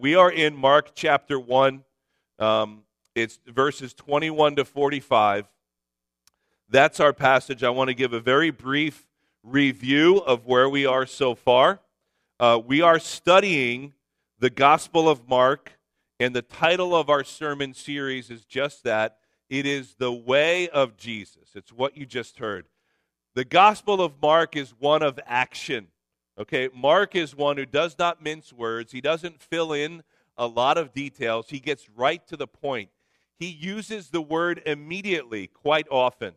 We are in Mark chapter 1. Um, it's verses 21 to 45. That's our passage. I want to give a very brief review of where we are so far. Uh, we are studying the Gospel of Mark, and the title of our sermon series is just that it is the way of Jesus. It's what you just heard. The Gospel of Mark is one of action. Okay, Mark is one who does not mince words. He doesn't fill in a lot of details. He gets right to the point. He uses the word immediately quite often.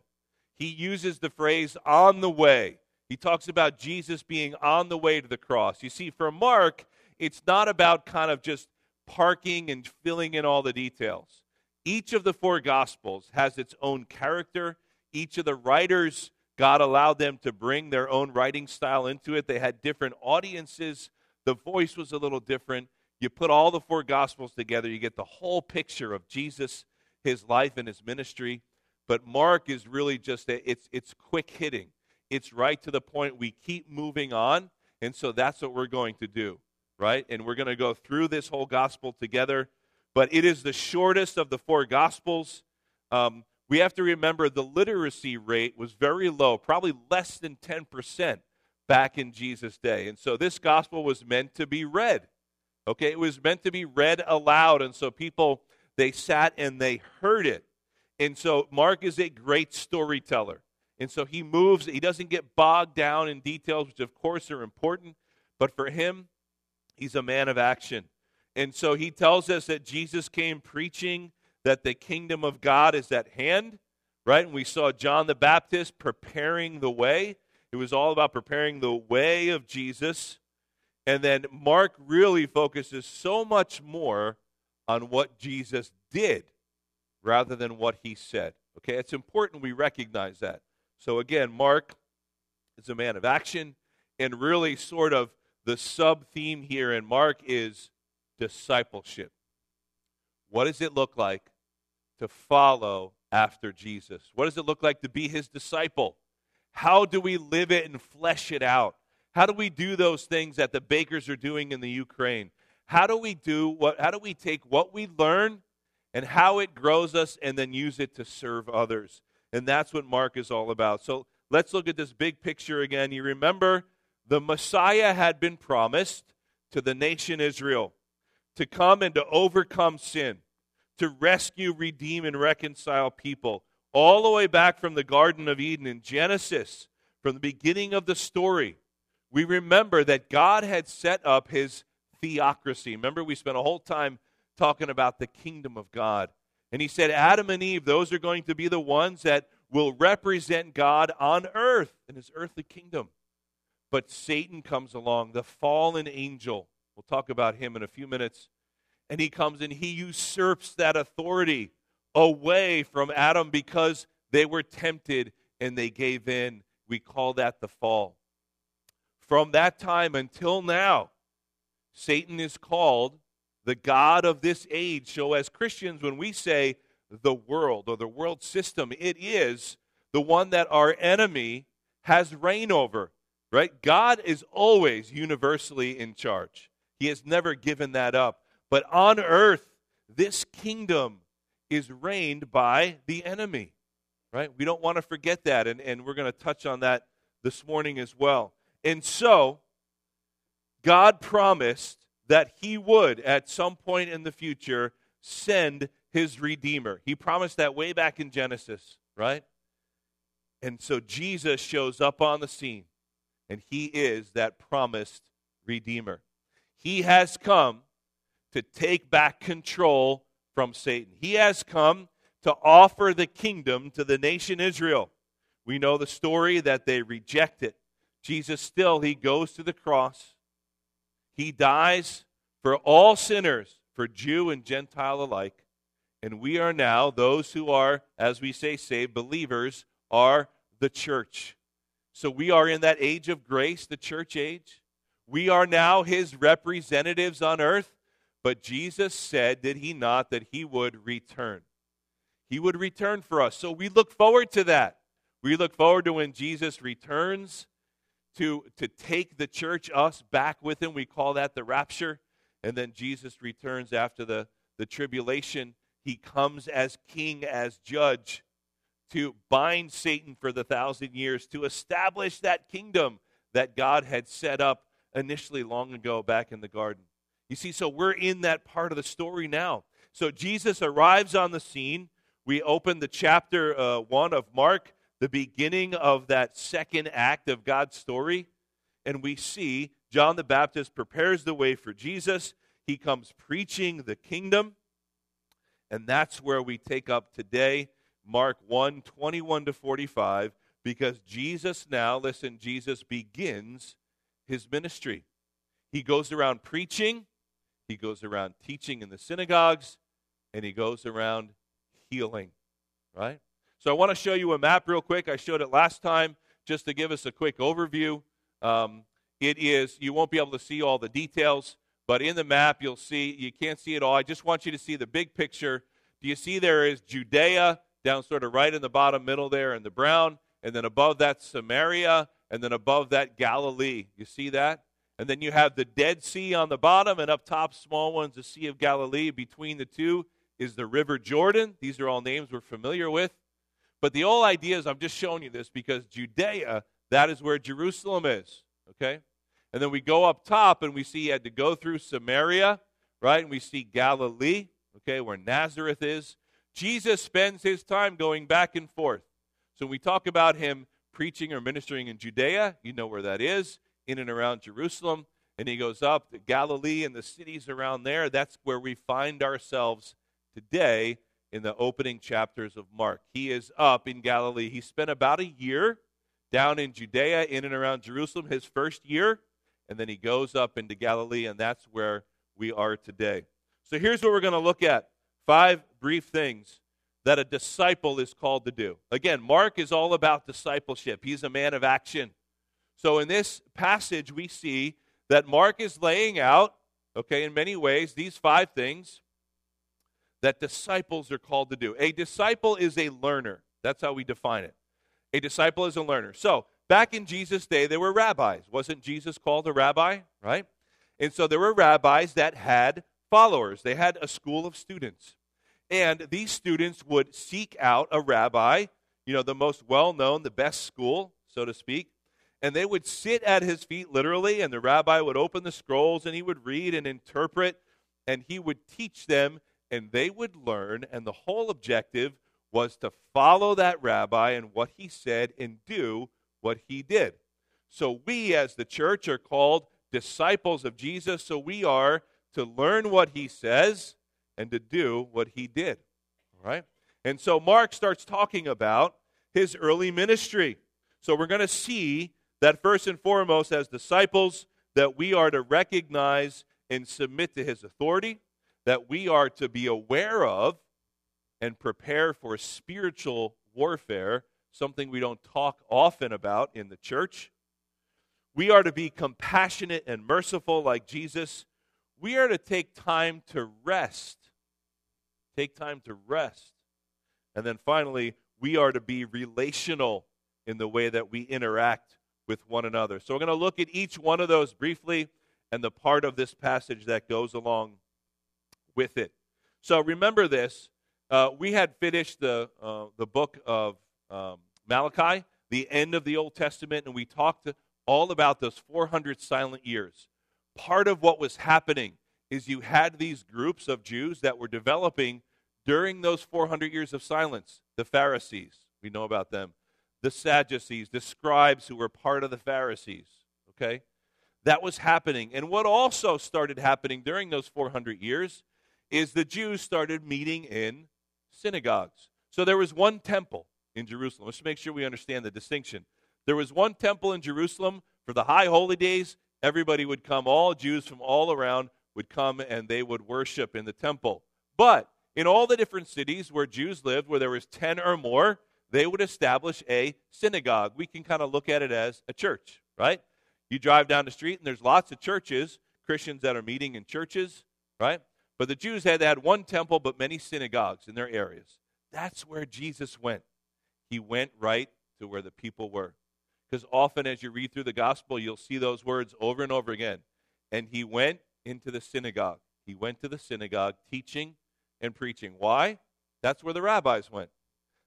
He uses the phrase on the way. He talks about Jesus being on the way to the cross. You see, for Mark, it's not about kind of just parking and filling in all the details. Each of the four Gospels has its own character. Each of the writers God allowed them to bring their own writing style into it. They had different audiences. The voice was a little different. You put all the four gospels together, you get the whole picture of Jesus, his life and his ministry. But Mark is really just a, it's it's quick hitting. It's right to the point. We keep moving on, and so that's what we're going to do, right? And we're going to go through this whole gospel together. But it is the shortest of the four gospels. Um, we have to remember the literacy rate was very low, probably less than 10% back in Jesus' day. And so this gospel was meant to be read. Okay, it was meant to be read aloud. And so people, they sat and they heard it. And so Mark is a great storyteller. And so he moves, he doesn't get bogged down in details, which of course are important. But for him, he's a man of action. And so he tells us that Jesus came preaching that the kingdom of God is at hand, right? And we saw John the Baptist preparing the way. It was all about preparing the way of Jesus. And then Mark really focuses so much more on what Jesus did rather than what he said. Okay, it's important we recognize that. So again, Mark is a man of action, and really sort of the sub theme here in Mark is discipleship. What does it look like to follow after Jesus? What does it look like to be his disciple? How do we live it and flesh it out? How do we do those things that the bakers are doing in the Ukraine? How do we do what how do we take what we learn and how it grows us and then use it to serve others? And that's what Mark is all about. So let's look at this big picture again. You remember the Messiah had been promised to the nation Israel to come and to overcome sin to rescue, redeem, and reconcile people. All the way back from the Garden of Eden in Genesis, from the beginning of the story, we remember that God had set up his theocracy. Remember, we spent a whole time talking about the kingdom of God. And he said, Adam and Eve, those are going to be the ones that will represent God on earth in his earthly kingdom. But Satan comes along, the fallen angel. We'll talk about him in a few minutes and he comes and he usurps that authority away from Adam because they were tempted and they gave in. We call that the fall. From that time until now, Satan is called the God of this age. So, as Christians, when we say the world or the world system, it is the one that our enemy has reign over, right? God is always universally in charge. He has never given that up. But on earth, this kingdom is reigned by the enemy, right? We don't want to forget that, and, and we're going to touch on that this morning as well. And so, God promised that He would, at some point in the future, send His Redeemer. He promised that way back in Genesis, right? And so Jesus shows up on the scene, and He is that promised Redeemer. He has come to take back control from Satan. He has come to offer the kingdom to the nation Israel. We know the story that they reject it. Jesus still, he goes to the cross. He dies for all sinners, for Jew and Gentile alike. And we are now, those who are, as we say, saved believers, are the church. So we are in that age of grace, the church age. We are now his representatives on earth. But Jesus said, did he not, that he would return? He would return for us. So we look forward to that. We look forward to when Jesus returns to, to take the church, us, back with him. We call that the rapture. And then Jesus returns after the, the tribulation. He comes as king, as judge, to bind Satan for the thousand years, to establish that kingdom that God had set up initially long ago back in the garden. You see, so we're in that part of the story now. So Jesus arrives on the scene. We open the chapter uh, one of Mark, the beginning of that second act of God's story, and we see John the Baptist prepares the way for Jesus. He comes preaching the kingdom, and that's where we take up today, Mark 1 21 to 45, because Jesus now, listen, Jesus begins his ministry. He goes around preaching, he goes around teaching in the synagogues, and he goes around healing, right? So I want to show you a map real quick. I showed it last time just to give us a quick overview. Um, it is, you won't be able to see all the details, but in the map you'll see, you can't see it all. I just want you to see the big picture. Do you see there is Judea down sort of right in the bottom middle there in the brown, and then above that Samaria, and then above that Galilee. You see that? And then you have the Dead Sea on the bottom, and up top, small ones, the Sea of Galilee. Between the two is the River Jordan. These are all names we're familiar with. But the whole idea is I'm just showing you this because Judea, that is where Jerusalem is. Okay? And then we go up top and we see he had to go through Samaria, right? And we see Galilee, okay, where Nazareth is. Jesus spends his time going back and forth. So when we talk about him preaching or ministering in Judea, you know where that is in and around Jerusalem. And he goes up to Galilee and the cities around there. That's where we find ourselves today in the opening chapters of Mark. He is up in Galilee. He spent about a year down in Judea, in and around Jerusalem, his first year. And then he goes up into Galilee, and that's where we are today. So here's what we're going to look at five brief things that a disciple is called to do. Again, Mark is all about discipleship, he's a man of action. So in this passage, we see that Mark is laying out, okay, in many ways, these five things that disciples are called to do. A disciple is a learner. That's how we define it. A disciple is a learner. So, back in Jesus' day, there were rabbis. Wasn't Jesus called a rabbi, right? And so there were rabbis that had followers, they had a school of students. And these students would seek out a rabbi, you know, the most well known, the best school, so to speak, and they would sit at his feet literally, and the rabbi would open the scrolls and he would read and interpret, and he would teach them, and they would learn. And the whole objective was to follow that rabbi and what he said and do what he did. So we, as the church, are called disciples of Jesus, so we are to learn what he says and to do what he did. All right? And so Mark starts talking about his early ministry. So we're going to see that first and foremost, as disciples, that we are to recognize and submit to his authority, that we are to be aware of and prepare for spiritual warfare, something we don't talk often about in the church. We are to be compassionate and merciful like Jesus. We are to take time to rest. Take time to rest. And then finally, we are to be relational in the way that we interact with one another. So we're going to look at each one of those briefly and the part of this passage that goes along with it. So remember this. Uh, we had finished the, uh, the book of um, Malachi, the end of the Old Testament, and we talked all about those 400 silent years. Part of what was happening is you had these groups of Jews that were developing during those 400 years of silence. The Pharisees, we know about them the Sadducees, the scribes who were part of the Pharisees. Okay? That was happening. And what also started happening during those 400 years is the Jews started meeting in synagogues. So there was one temple in Jerusalem. Let's make sure we understand the distinction. There was one temple in Jerusalem for the high holy days. Everybody would come, all Jews from all around would come and they would worship in the temple. But in all the different cities where Jews lived, where there was 10 or more, they would establish a synagogue. We can kind of look at it as a church, right? You drive down the street and there's lots of churches, Christians that are meeting in churches, right? But the Jews had, had one temple, but many synagogues in their areas. That's where Jesus went. He went right to where the people were. Because often as you read through the gospel, you'll see those words over and over again. And he went into the synagogue. He went to the synagogue teaching and preaching. Why? That's where the rabbis went.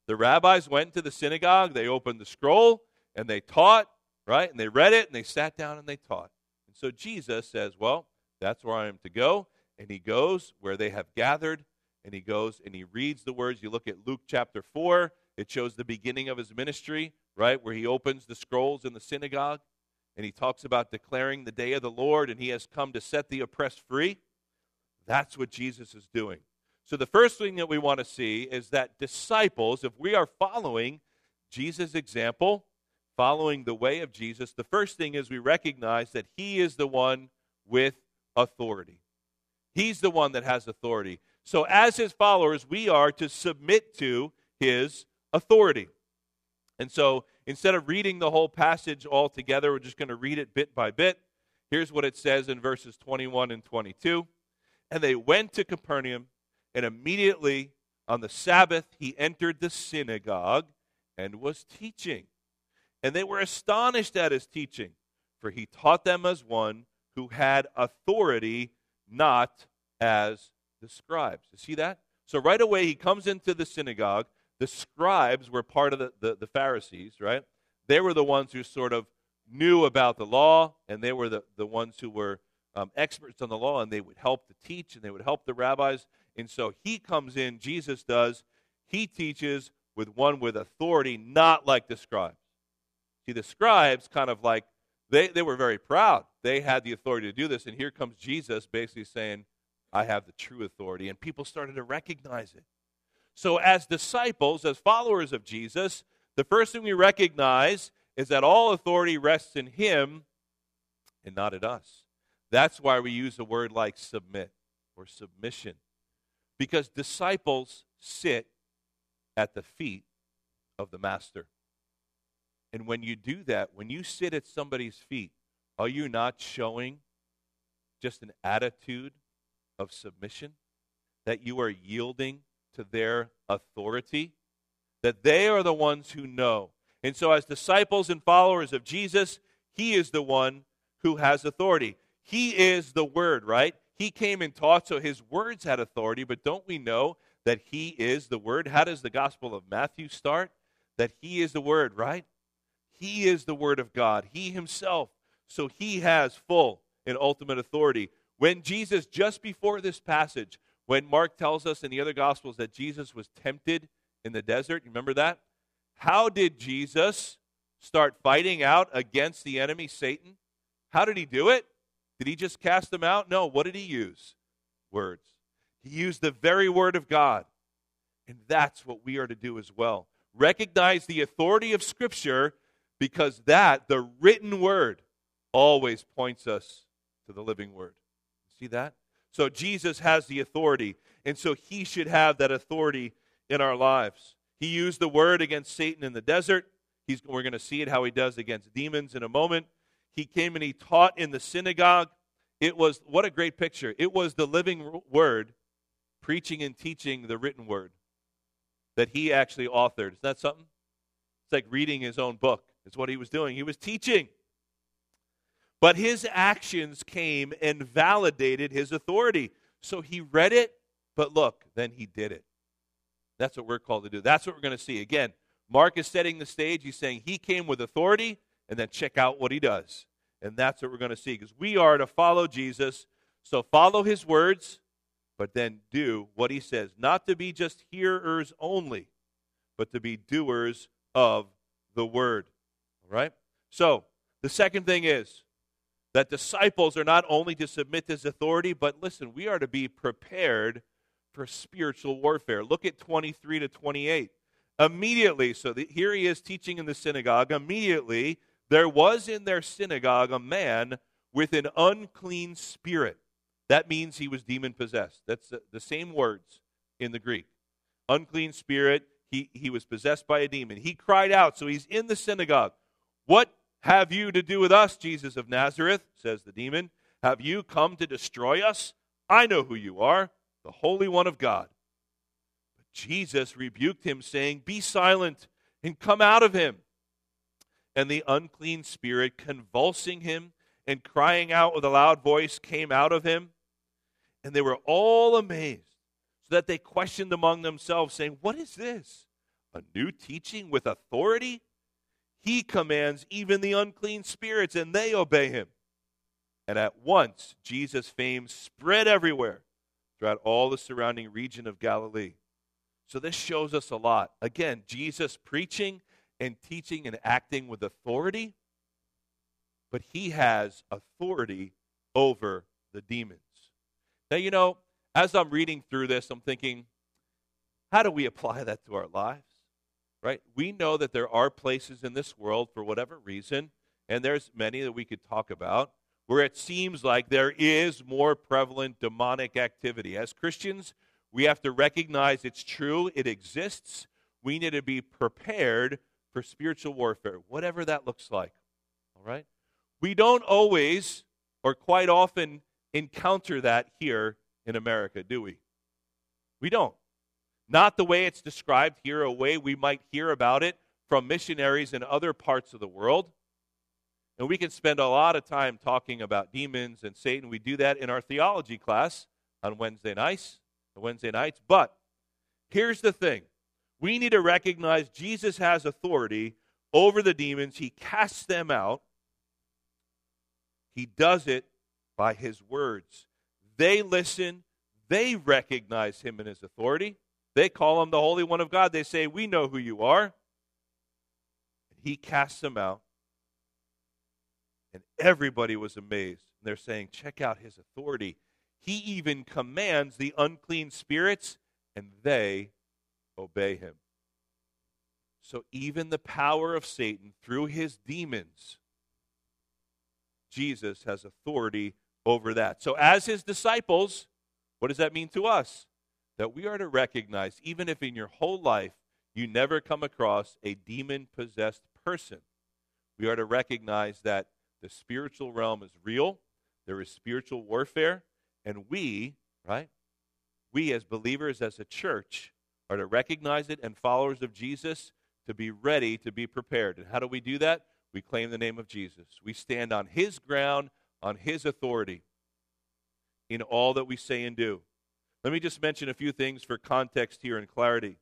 The rabbis went to the synagogue, they opened the scroll, and they taught, right? And they read it, and they sat down and they taught. And so Jesus says, Well, that's where I am to go. And he goes where they have gathered, and he goes and he reads the words. You look at Luke chapter 4, it shows the beginning of his ministry, right? Where he opens the scrolls in the synagogue, and he talks about declaring the day of the Lord, and he has come to set the oppressed free. That's what Jesus is doing. So, the first thing that we want to see is that disciples, if we are following Jesus' example, following the way of Jesus, the first thing is we recognize that he is the one with authority. He's the one that has authority. So, as his followers, we are to submit to his authority. And so, instead of reading the whole passage all together, we're just going to read it bit by bit. Here's what it says in verses 21 and 22. And they went to Capernaum and immediately on the Sabbath, he entered the synagogue and was teaching. And they were astonished at his teaching, for he taught them as one who had authority, not as the scribes. You see that? So right away, he comes into the synagogue. The scribes were part of the, the, the Pharisees, right? They were the ones who sort of knew about the law, and they were the, the ones who were um, experts on the law, and they would help to teach, and they would help the rabbis. And so he comes in, Jesus does. He teaches with one with authority, not like the scribes. See, the scribes kind of like, they, they were very proud. They had the authority to do this. And here comes Jesus basically saying, I have the true authority. And people started to recognize it. So, as disciples, as followers of Jesus, the first thing we recognize is that all authority rests in Him and not at us. That's why we use a word like submit or submission because disciples sit at the feet of the master. And when you do that, when you sit at somebody's feet, are you not showing just an attitude of submission? That you are yielding to their authority? That they are the ones who know. And so, as disciples and followers of Jesus, He is the one who has authority. He is the Word, right? He came and taught, so his words had authority, but don't we know that he is the Word? How does the Gospel of Matthew start? That he is the Word, right? He is the Word of God, he himself. So he has full and ultimate authority. When Jesus, just before this passage, when Mark tells us in the other Gospels that Jesus was tempted in the desert, you remember that? How did Jesus start fighting out against the enemy, Satan? How did he do it? Did he just cast them out? No. What did he use? Words. He used the very word of God. And that's what we are to do as well. Recognize the authority of Scripture because that, the written word, always points us to the living word. See that? So Jesus has the authority, and so he should have that authority in our lives. He used the word against Satan in the desert. He's, we're going to see it how he does against demons in a moment. He came and he taught in the synagogue. It was, what a great picture. It was the living word preaching and teaching the written word that he actually authored. Is that something? It's like reading his own book. It's what he was doing. He was teaching. But his actions came and validated his authority. So he read it, but look, then he did it. That's what we're called to do. That's what we're going to see. Again, Mark is setting the stage. He's saying he came with authority and then check out what he does. And that's what we're going to see because we are to follow Jesus. So follow his words, but then do what he says. Not to be just hearers only, but to be doers of the word. All right? So the second thing is that disciples are not only to submit to his authority, but listen, we are to be prepared for spiritual warfare. Look at 23 to 28. Immediately, so the, here he is teaching in the synagogue. Immediately, there was in their synagogue a man with an unclean spirit. That means he was demon possessed. That's the, the same words in the Greek. Unclean spirit, he, he was possessed by a demon. He cried out, so he's in the synagogue. What have you to do with us, Jesus of Nazareth? says the demon. Have you come to destroy us? I know who you are, the Holy One of God. But Jesus rebuked him, saying, Be silent and come out of him and the unclean spirit, convulsing him and crying out with a loud voice came out of him. And they were all amazed, so that they questioned among themselves, saying, What is this? A new teaching with authority? He commands even the unclean spirits, and they obey him. And at once, Jesus' fame spread everywhere throughout all the surrounding region of Galilee. So, this shows us a lot. Again, Jesus preaching and teaching and acting with authority, but he has authority over the demons. Now, you know, as I'm reading through this, I'm thinking, how do we apply that to our lives? Right? We know that there are places in this world, for whatever reason, and there's many that we could talk about, where it seems like there is more prevalent demonic activity. As Christians, we have to recognize it's true, it exists. We need to be prepared for spiritual warfare, whatever that looks like. All right? We don't always or quite often encounter that here in America, do we? We don't. Not the way it's described here, a way we might hear about it from missionaries in other parts of the world. And we can spend a lot of time talking about demons and Satan. We do that in our theology class on Wednesday nights, Wednesday nights. But here's the thing. We need to recognize Jesus has authority over the demons. He casts them out. He does it by his words. They listen, they recognize him and his authority. They call him the Holy One of God. They say, We know who you are. He casts them out. And everybody was amazed. And They're saying, check out his authority. He even commands the unclean spirits, and they obey him. So even the power of Satan through his demons, Jesus has authority over that. So as his disciples, what does that mean to us? That we are to recognize, even if in your whole life you never come across a demon possessed person, we are to recognize that the spiritual realm is real, there is spiritual warfare, and we, right? We as believers, as a church, are to recognize it and followers of Jesus to be ready to be prepared. And how do we do that? We claim the name of Jesus. We stand on his ground, on his authority in all that we say and do. Let me just mention a few things for context here and clarity.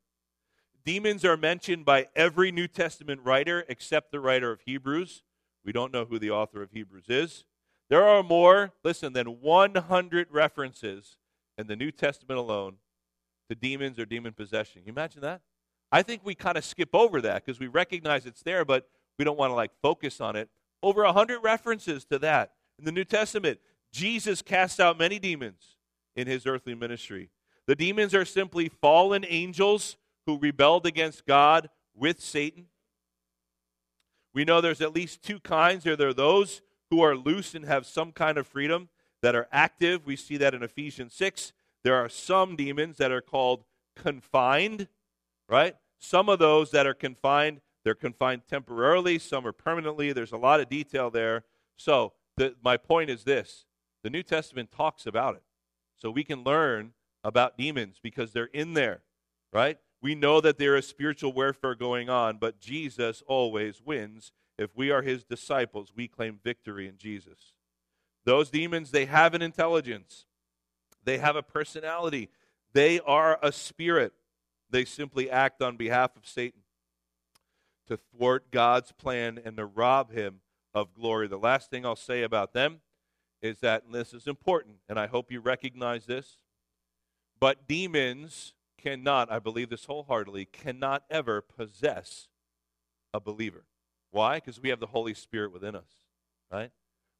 Demons are mentioned by every New Testament writer except the writer of Hebrews. We don't know who the author of Hebrews is. There are more, listen, than 100 references in the New Testament alone to demons or demon possession. Can you imagine that? I think we kind of skip over that because we recognize it's there, but we don't want to like focus on it. Over a 100 references to that in the New Testament. Jesus cast out many demons in his earthly ministry. The demons are simply fallen angels who rebelled against God with Satan. We know there's at least two kinds. There are those who are loose and have some kind of freedom that are active. We see that in Ephesians 6. There are some demons that are called confined, right? Some of those that are confined, they're confined temporarily, some are permanently. There's a lot of detail there. So, the, my point is this the New Testament talks about it. So we can learn about demons because they're in there, right? We know that there is spiritual warfare going on, but Jesus always wins. If we are his disciples, we claim victory in Jesus. Those demons, they have an intelligence, they have a personality, they are a spirit. They simply act on behalf of Satan to thwart God's plan and to rob him of glory. The last thing I'll say about them is that, this is important, and I hope you recognize this, but demons cannot, I believe this wholeheartedly, cannot ever possess a believer. Why? Because we have the Holy Spirit within us, right?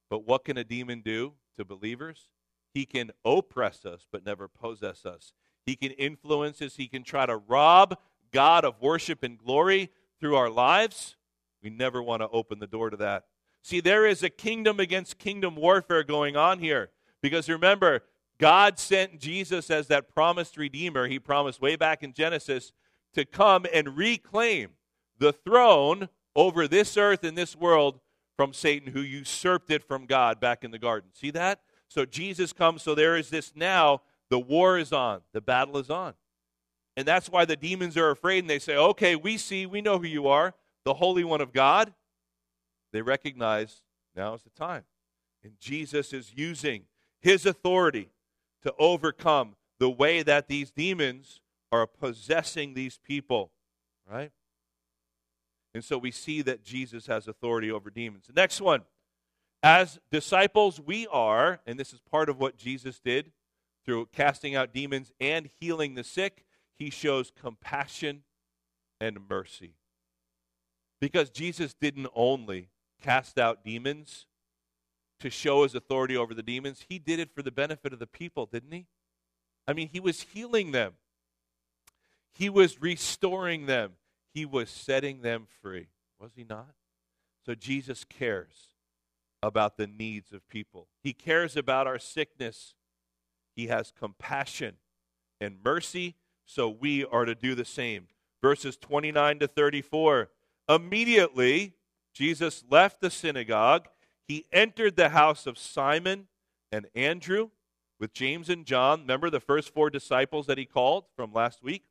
But what can a demon do to believers? He can oppress us, but never possess us. He can influence us. He can try to rob God of worship and glory through our lives. We never want to open the door to that. See, there is a kingdom against kingdom warfare going on here. Because remember, God sent Jesus as that promised Redeemer. He promised way back in Genesis to come and reclaim the throne over this earth and this world from Satan, who usurped it from God back in the garden. See that? So Jesus comes, so there is this now. The war is on, the battle is on. And that's why the demons are afraid and they say, okay, we see, we know who you are, the Holy One of God. They recognize now is the time. And Jesus is using his authority to overcome the way that these demons are possessing these people, right? And so we see that Jesus has authority over demons. The next one, as disciples, we are, and this is part of what Jesus did through casting out demons and healing the sick, he shows compassion and mercy. Because Jesus didn't only cast out demons to show his authority over the demons, he did it for the benefit of the people, didn't he? I mean, he was healing them, he was restoring them, he was setting them free. Was he not? So Jesus cares about the needs of people, he cares about our sickness. He has compassion and mercy, so we are to do the same. Verses 29 to 34. Immediately, Jesus left the synagogue. He entered the house of Simon and Andrew with James and John. Remember the first four disciples that he called from last week?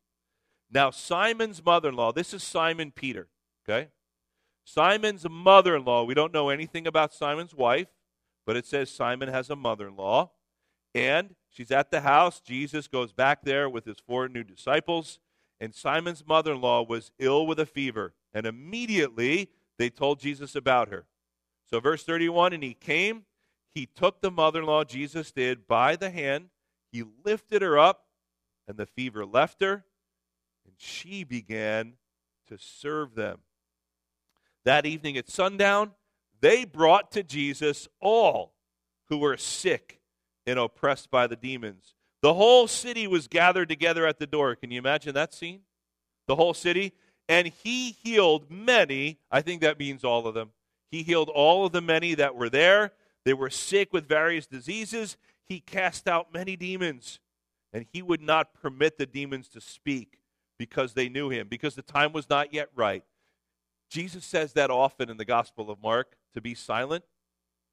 Now, Simon's mother in law, this is Simon Peter, okay? Simon's mother in law, we don't know anything about Simon's wife, but it says Simon has a mother in law. And she's at the house. Jesus goes back there with his four new disciples. And Simon's mother in law was ill with a fever. And immediately they told Jesus about her. So, verse 31 And he came he took the mother in law, Jesus did, by the hand. He lifted her up, and the fever left her, and she began to serve them. That evening at sundown, they brought to Jesus all who were sick and oppressed by the demons. The whole city was gathered together at the door. Can you imagine that scene? The whole city. And he healed many. I think that means all of them. He healed all of the many that were there they were sick with various diseases. He cast out many demons, and he would not permit the demons to speak because they knew him, because the time was not yet right. Jesus says that often in the Gospel of Mark to be silent.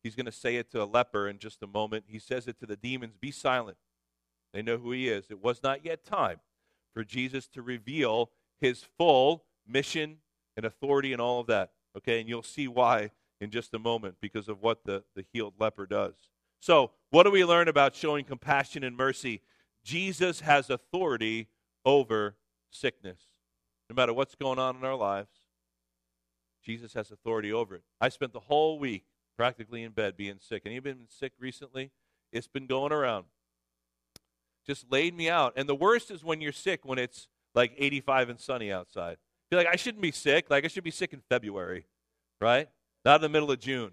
He's going to say it to a leper in just a moment. He says it to the demons be silent. They know who he is. It was not yet time for Jesus to reveal his full mission and authority and all of that. Okay, and you'll see why in just a moment because of what the, the healed leper does. So, what do we learn about showing compassion and mercy? Jesus has authority over sickness. No matter what's going on in our lives, Jesus has authority over it. I spent the whole week practically in bed being sick. Any been sick recently? It's been going around. Just laid me out. And the worst is when you're sick when it's like 85 and sunny outside. You're like, I shouldn't be sick. Like, I should be sick in February, right? not in the middle of June.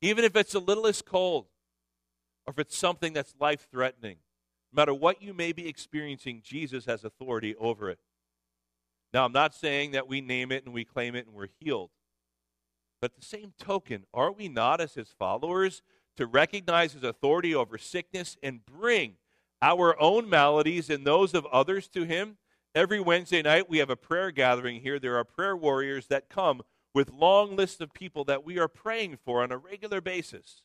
Even if it's the littlest cold, or if it's something that's life threatening, no matter what you may be experiencing, Jesus has authority over it. Now, I'm not saying that we name it and we claim it and we're healed. But the same token, are we not, as his followers, to recognize his authority over sickness and bring our own maladies and those of others to him? Every Wednesday night, we have a prayer gathering here. There are prayer warriors that come with long lists of people that we are praying for on a regular basis,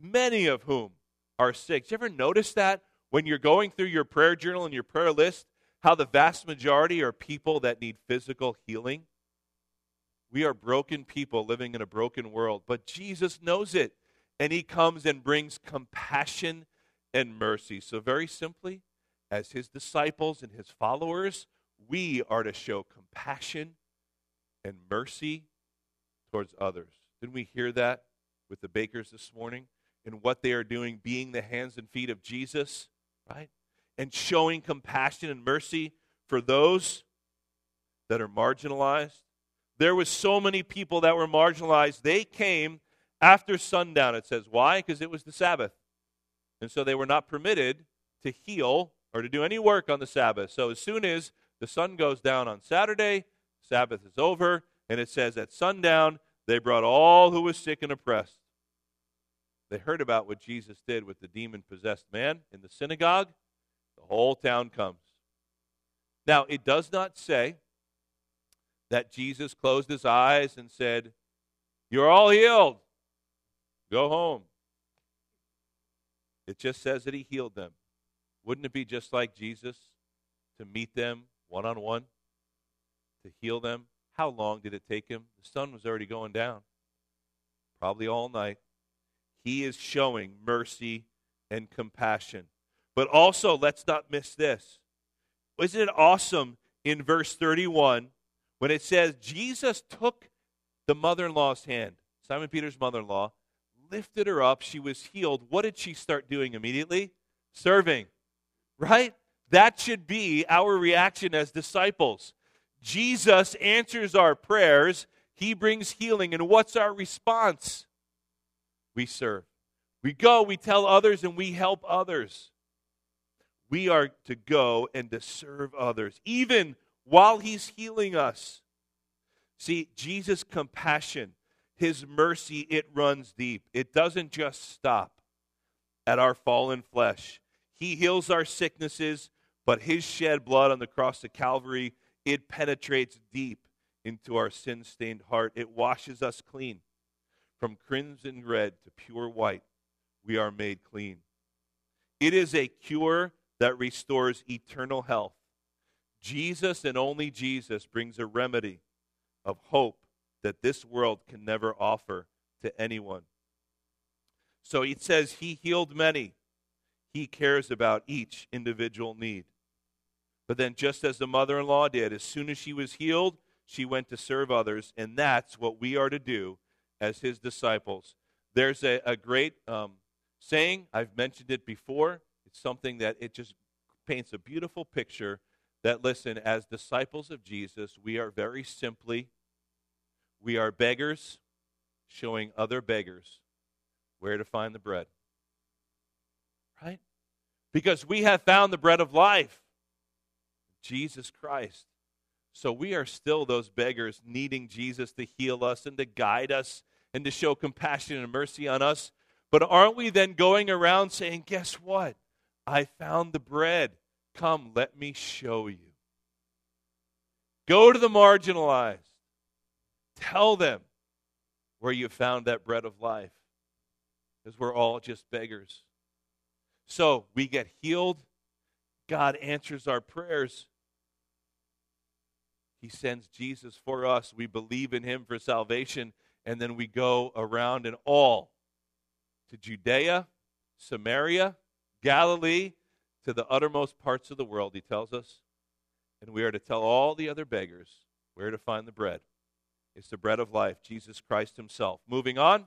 many of whom are sick. You ever notice that when you're going through your prayer journal and your prayer list, how the vast majority are people that need physical healing? We are broken people living in a broken world, but Jesus knows it, and He comes and brings compassion and mercy. So, very simply, as His disciples and His followers, we are to show compassion and mercy towards others. Didn't we hear that with the bakers this morning? And what they are doing, being the hands and feet of Jesus, right? And showing compassion and mercy for those that are marginalized. There was so many people that were marginalized. They came after sundown, it says. Why? Because it was the Sabbath. And so they were not permitted to heal or to do any work on the Sabbath. So as soon as the sun goes down on Saturday, Sabbath is over, and it says at sundown they brought all who was sick and oppressed. They heard about what Jesus did with the demon possessed man in the synagogue. The whole town comes. Now, it does not say that Jesus closed his eyes and said, You're all healed. Go home. It just says that he healed them. Wouldn't it be just like Jesus to meet them one on one? to heal them. How long did it take him? The sun was already going down. Probably all night. he is showing mercy and compassion. But also, let's not miss this. Isn't it awesome in verse 31 when it says Jesus took the mother in law's hand, Simon Peter's mother in law, lifted her up, she was healed. What did she start doing immediately? Serving, right? That should be our reaction as disciples. Jesus answers our prayers, He brings healing, and what's our response? We serve. We go, we tell others, and we help others. We are to go and to serve others, even while He's healing us. See, Jesus' compassion, His mercy, it runs deep. It doesn't just stop at our fallen flesh. He heals our sicknesses, but His shed blood on the cross of Calvary, it penetrates deep into our sin stained heart. It washes us clean. From crimson red to pure white, we are made clean. It is a cure that restores eternal health. Jesus and only Jesus brings a remedy of hope that this world can never offer to anyone. So it says, He healed many. He cares about each individual need. But then, just as the mother in law did, as soon as she was healed, she went to serve others. And that's what we are to do as his disciples. There's a, a great um, saying, I've mentioned it before. It's something that it just paints a beautiful picture that, listen, as disciples of Jesus, we are very simply, we are beggars showing other beggars where to find the bread. Right? Because we have found the bread of life, Jesus Christ. So we are still those beggars needing Jesus to heal us and to guide us and to show compassion and mercy on us. But aren't we then going around saying, Guess what? I found the bread. Come, let me show you. Go to the marginalized. Tell them where you found that bread of life. Because we're all just beggars. So we get healed. God answers our prayers. He sends Jesus for us. We believe in him for salvation. And then we go around and all to Judea, Samaria, Galilee, to the uttermost parts of the world, he tells us. And we are to tell all the other beggars where to find the bread. It's the bread of life, Jesus Christ himself. Moving on.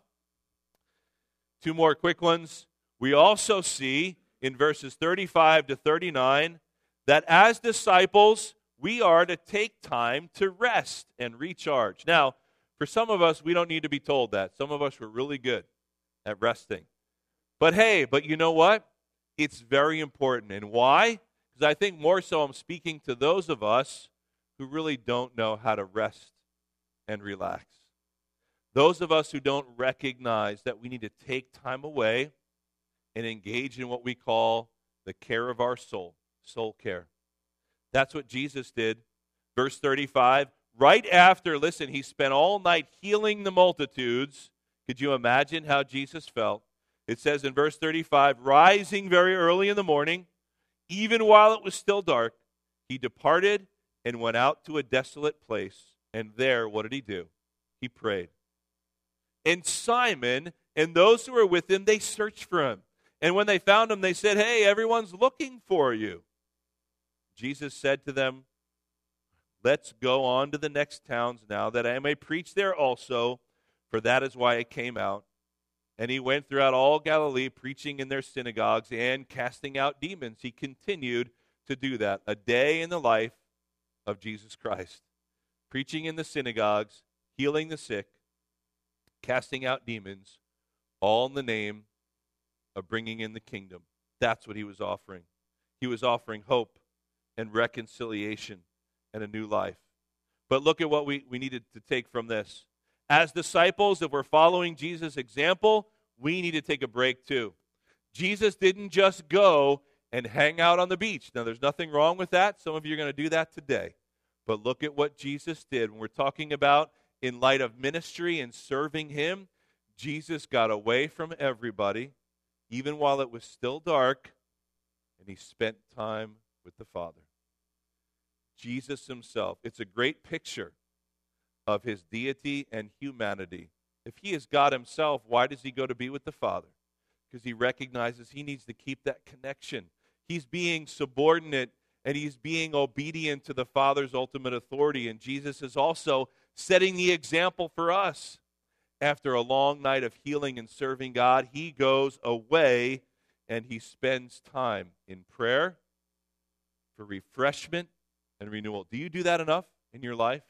Two more quick ones. We also see in verses 35 to 39 that as disciples, we are to take time to rest and recharge. Now, for some of us, we don't need to be told that. Some of us were really good at resting. But hey, but you know what? It's very important. And why? Because I think more so I'm speaking to those of us who really don't know how to rest and relax. Those of us who don't recognize that we need to take time away and engage in what we call the care of our soul, soul care. That's what Jesus did. Verse 35, right after, listen, he spent all night healing the multitudes. Could you imagine how Jesus felt? It says in verse 35 Rising very early in the morning, even while it was still dark, he departed and went out to a desolate place. And there, what did he do? He prayed. And Simon and those who were with him, they searched for him. And when they found him, they said, Hey, everyone's looking for you. Jesus said to them, Let's go on to the next towns now, that I may preach there also, for that is why I came out. And he went throughout all Galilee, preaching in their synagogues and casting out demons. He continued to do that. A day in the life of Jesus Christ. Preaching in the synagogues, healing the sick, casting out demons, all in the name of bringing in the kingdom. That's what he was offering. He was offering hope and reconciliation and a new life. But look at what we, we needed to take from this. As disciples, if we're following Jesus' example, we need to take a break too. Jesus didn't just go and hang out on the beach. Now, there's nothing wrong with that. Some of you are going to do that today. But look at what Jesus did. When we're talking about in light of ministry and serving Him, Jesus got away from everybody, even while it was still dark, and He spent time with the Father. Jesus Himself. It's a great picture of his deity and humanity. If he is God himself, why does he go to be with the Father? Because he recognizes he needs to keep that connection. He's being subordinate and he's being obedient to the Father's ultimate authority. And Jesus is also setting the example for us. After a long night of healing and serving God, he goes away and he spends time in prayer for refreshment and renewal. Do you do that enough in your life?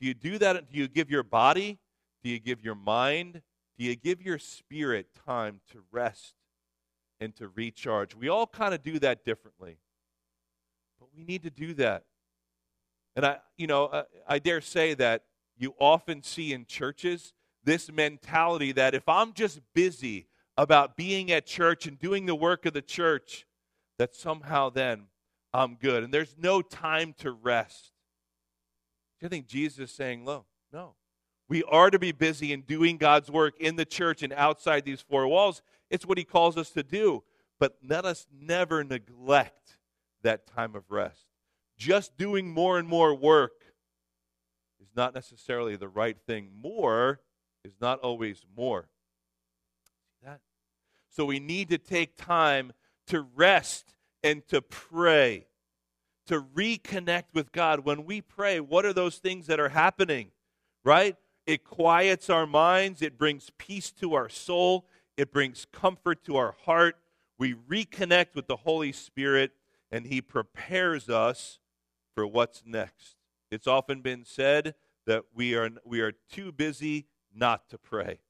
Do you do that? Do you give your body? Do you give your mind? Do you give your spirit time to rest and to recharge? We all kind of do that differently. But we need to do that. And I, you know, I, I dare say that you often see in churches this mentality that if I'm just busy about being at church and doing the work of the church, that somehow then I'm good. And there's no time to rest. Do you think Jesus is saying, "Look, no. We are to be busy in doing God's work in the church and outside these four walls. It's what he calls us to do. But let us never neglect that time of rest. Just doing more and more work is not necessarily the right thing. More is not always more. That? So we need to take time to rest and to pray, to reconnect with God. When we pray, what are those things that are happening? Right? It quiets our minds, it brings peace to our soul, it brings comfort to our heart. We reconnect with the Holy Spirit, and He prepares us for what's next. It's often been said that we are, we are too busy not to pray,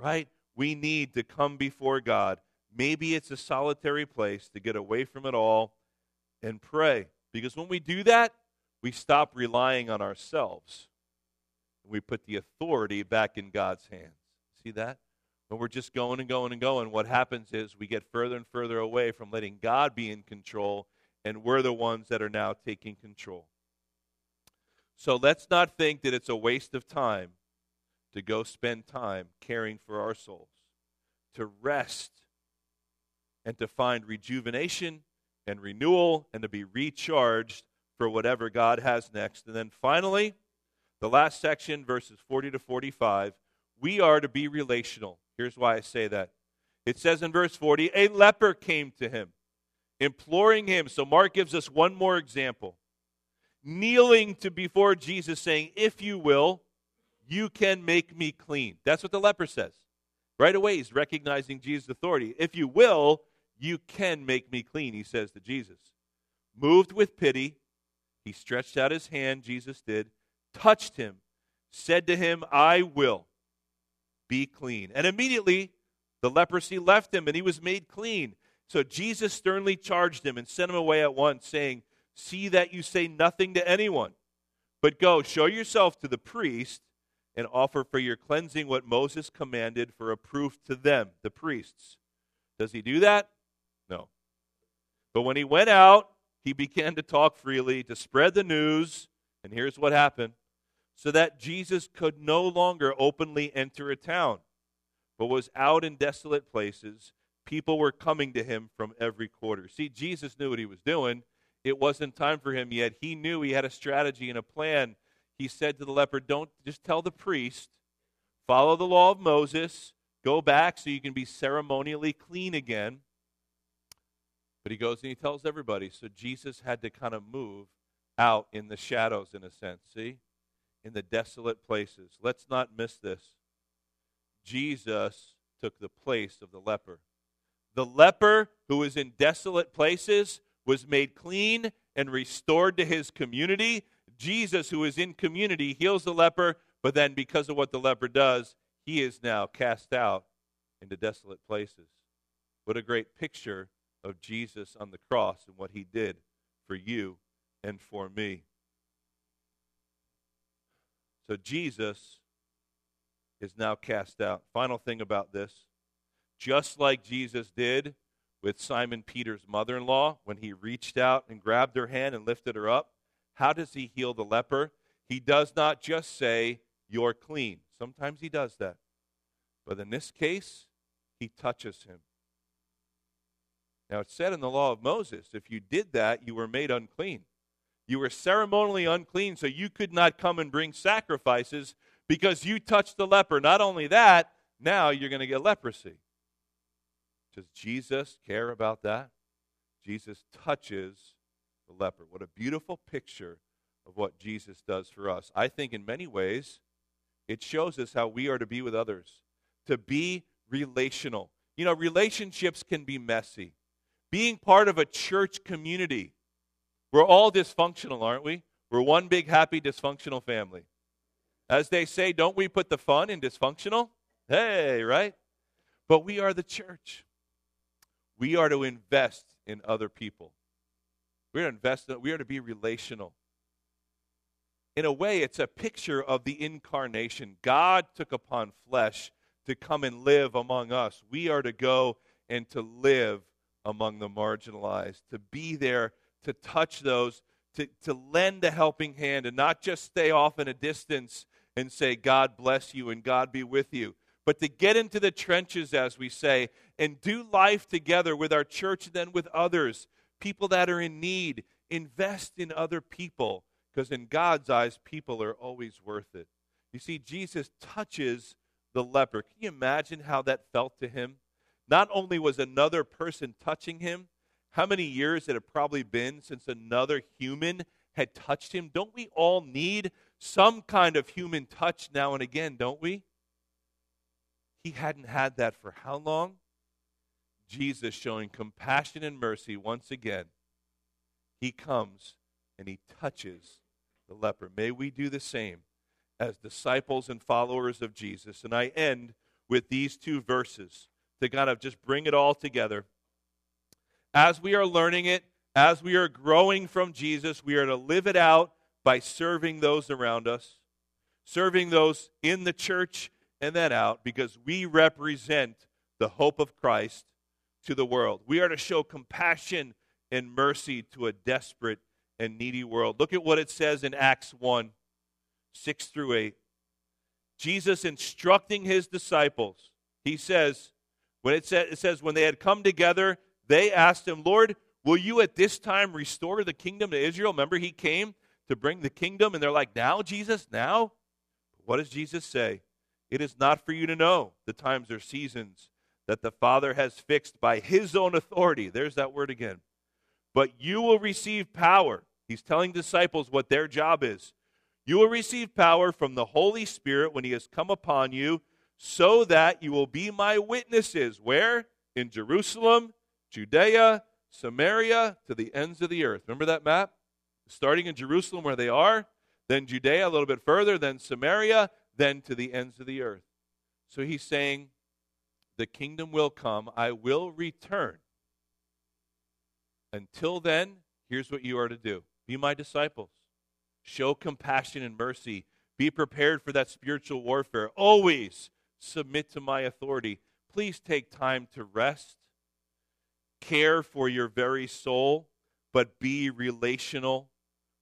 right? We need to come before God Maybe it's a solitary place to get away from it all and pray. Because when we do that, we stop relying on ourselves. We put the authority back in God's hands. See that? When we're just going and going and going, what happens is we get further and further away from letting God be in control, and we're the ones that are now taking control. So let's not think that it's a waste of time to go spend time caring for our souls, to rest and to find rejuvenation and renewal and to be recharged for whatever God has next. And then finally, the last section, verses 40 to 45, we are to be relational. Here's why I say that. It says in verse 40, a leper came to him, imploring him. So Mark gives us one more example. Kneeling to before Jesus, saying, If you will, you can make me clean. That's what the leper says. Right away, he's recognizing Jesus' authority. If you will, you can make me clean, he says to Jesus. Moved with pity, he stretched out his hand, Jesus did, touched him, said to him, I will be clean. And immediately the leprosy left him and he was made clean. So Jesus sternly charged him and sent him away at once, saying, See that you say nothing to anyone, but go, show yourself to the priest, and offer for your cleansing what Moses commanded for a proof to them, the priests. Does he do that? But when he went out, he began to talk freely, to spread the news, and here's what happened so that Jesus could no longer openly enter a town, but was out in desolate places. People were coming to him from every quarter. See, Jesus knew what he was doing. It wasn't time for him yet. He knew he had a strategy and a plan. He said to the leper, Don't just tell the priest, follow the law of Moses, go back so you can be ceremonially clean again. But he goes and he tells everybody. So Jesus had to kind of move out in the shadows, in a sense. See? In the desolate places. Let's not miss this. Jesus took the place of the leper. The leper who was in desolate places was made clean and restored to his community. Jesus, who is in community, heals the leper, but then because of what the leper does, he is now cast out into desolate places. What a great picture of Jesus on the cross and what he did for you and for me. So Jesus is now cast out. Final thing about this just like Jesus did with Simon Peter's mother in law when he reached out and grabbed her hand and lifted her up, how does he heal the leper? He does not just say, You're clean. Sometimes he does that. But in this case, he touches him. Now, it said in the law of Moses, if you did that, you were made unclean. You were ceremonially unclean, so you could not come and bring sacrifices because you touched the leper. Not only that, now you're going to get leprosy. Does Jesus care about that? Jesus touches the leper. What a beautiful picture of what Jesus does for us. I think in many ways, it shows us how we are to be with others, to be relational. You know, relationships can be messy. Being part of a church community, we're all dysfunctional, aren't we? We're one big, happy, dysfunctional family. As they say, don't we put the fun in dysfunctional? Hey, right? But we are the church. We are to invest in other people. We are to invest, in, we are to be relational. In a way, it's a picture of the incarnation. God took upon flesh to come and live among us. We are to go and to live among the marginalized, to be there, to touch those, to, to lend a helping hand, and not just stay off in a distance and say, God bless you and God be with you, but to get into the trenches, as we say, and do life together with our church and then with others, people that are in need. Invest in other people, because in God's eyes, people are always worth it. You see, Jesus touches the leper. Can you imagine how that felt to him? Not only was another person touching him, how many years it had probably been since another human had touched him? Don't we all need some kind of human touch now and again, don't we? He hadn't had that for how long? Jesus showing compassion and mercy once again. He comes and he touches the leper. May we do the same as disciples and followers of Jesus. And I end with these two verses to kind of just bring it all together. As we are learning it, as we are growing from Jesus, we are to live it out by serving those around us, serving those in the church and then out, because we represent the hope of Christ to the world. We are to show compassion and mercy to a desperate and needy world. Look at what it says in Acts 1 6 through 8. Jesus instructing his disciples, he says, when it, says, it says, when they had come together, they asked him, Lord, will you at this time restore the kingdom to Israel? Remember, he came to bring the kingdom, and they're like, Now, Jesus, now? What does Jesus say? It is not for you to know the times or seasons that the Father has fixed by his own authority. There's that word again. But you will receive power. He's telling disciples what their job is. You will receive power from the Holy Spirit when he has come upon you, so that you will be my witnesses. Where? In Jerusalem, Judea, Samaria, to the ends of the earth. Remember that map? starting in Jerusalem where they are, then Judea a little bit further, then Samaria, then to the ends of the earth. So he's saying, The kingdom will come, I will return. Until then, here's what you are to do be my disciples, show compassion and mercy, be prepared for that spiritual warfare, always submit to my authority. Please take time to rest, care for your very soul, but be relational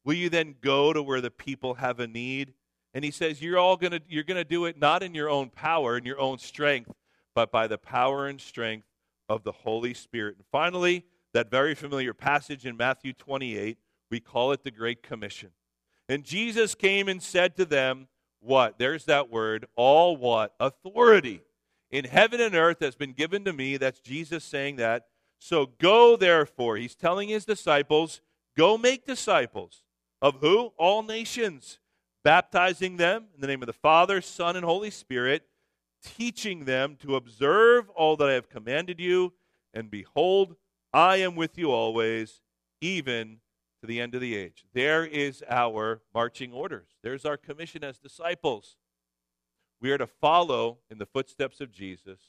Will you then go to where the people have a need? And he says, You're all gonna you're gonna do it not in your own power and your own strength, but by the power and strength of the Holy Spirit. And finally, that very familiar passage in Matthew 28, we call it the Great Commission. And Jesus came and said to them, What? There's that word, all what? Authority in heaven and earth that's been given to me. That's Jesus saying that. So go therefore. He's telling his disciples, Go make disciples of who? All nations, baptizing them in the name of the Father, Son, and Holy Spirit, teaching them to observe all that I have commanded you, and behold, I am with you always, even to the end of the age. There is our marching orders. There's our commission as disciples. We are to follow in the footsteps of Jesus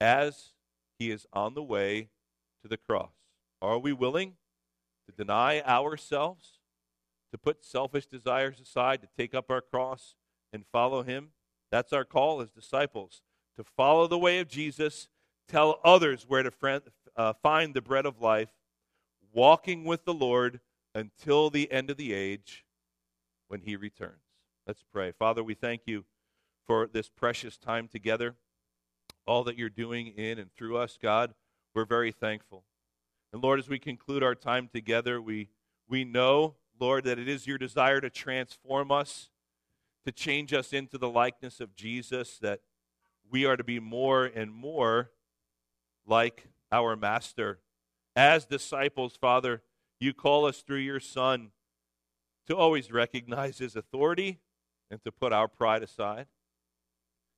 as he is on the way to the cross. Are we willing to deny ourselves to put selfish desires aside, to take up our cross and follow him. That's our call as disciples to follow the way of Jesus, tell others where to friend, uh, find the bread of life, walking with the Lord until the end of the age when he returns. Let's pray. Father, we thank you for this precious time together, all that you're doing in and through us, God. We're very thankful. And Lord, as we conclude our time together, we, we know Lord, that it is your desire to transform us, to change us into the likeness of Jesus, that we are to be more and more like our Master. As disciples, Father, you call us through your Son to always recognize his authority and to put our pride aside,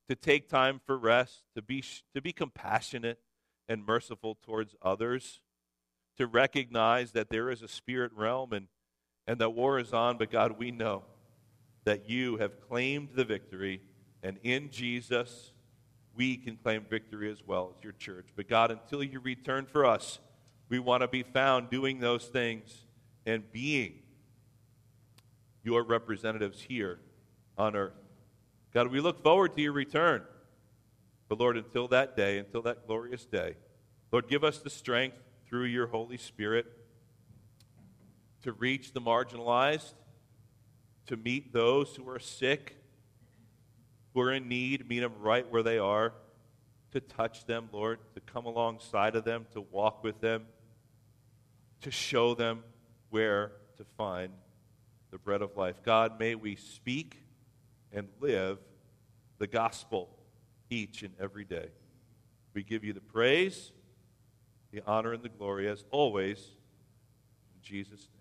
to take time for rest, to be, to be compassionate and merciful towards others, to recognize that there is a spirit realm and, and that war is on, but God, we know that you have claimed the victory, and in Jesus, we can claim victory as well as your church. But God, until you return for us, we want to be found doing those things and being your representatives here on earth. God, we look forward to your return. But Lord, until that day, until that glorious day, Lord, give us the strength through your Holy Spirit to reach the marginalized, to meet those who are sick, who are in need, meet them right where they are, to touch them, Lord, to come alongside of them, to walk with them, to show them where to find the bread of life. God, may we speak and live the gospel each and every day. We give you the praise, the honor, and the glory as always. In Jesus' name.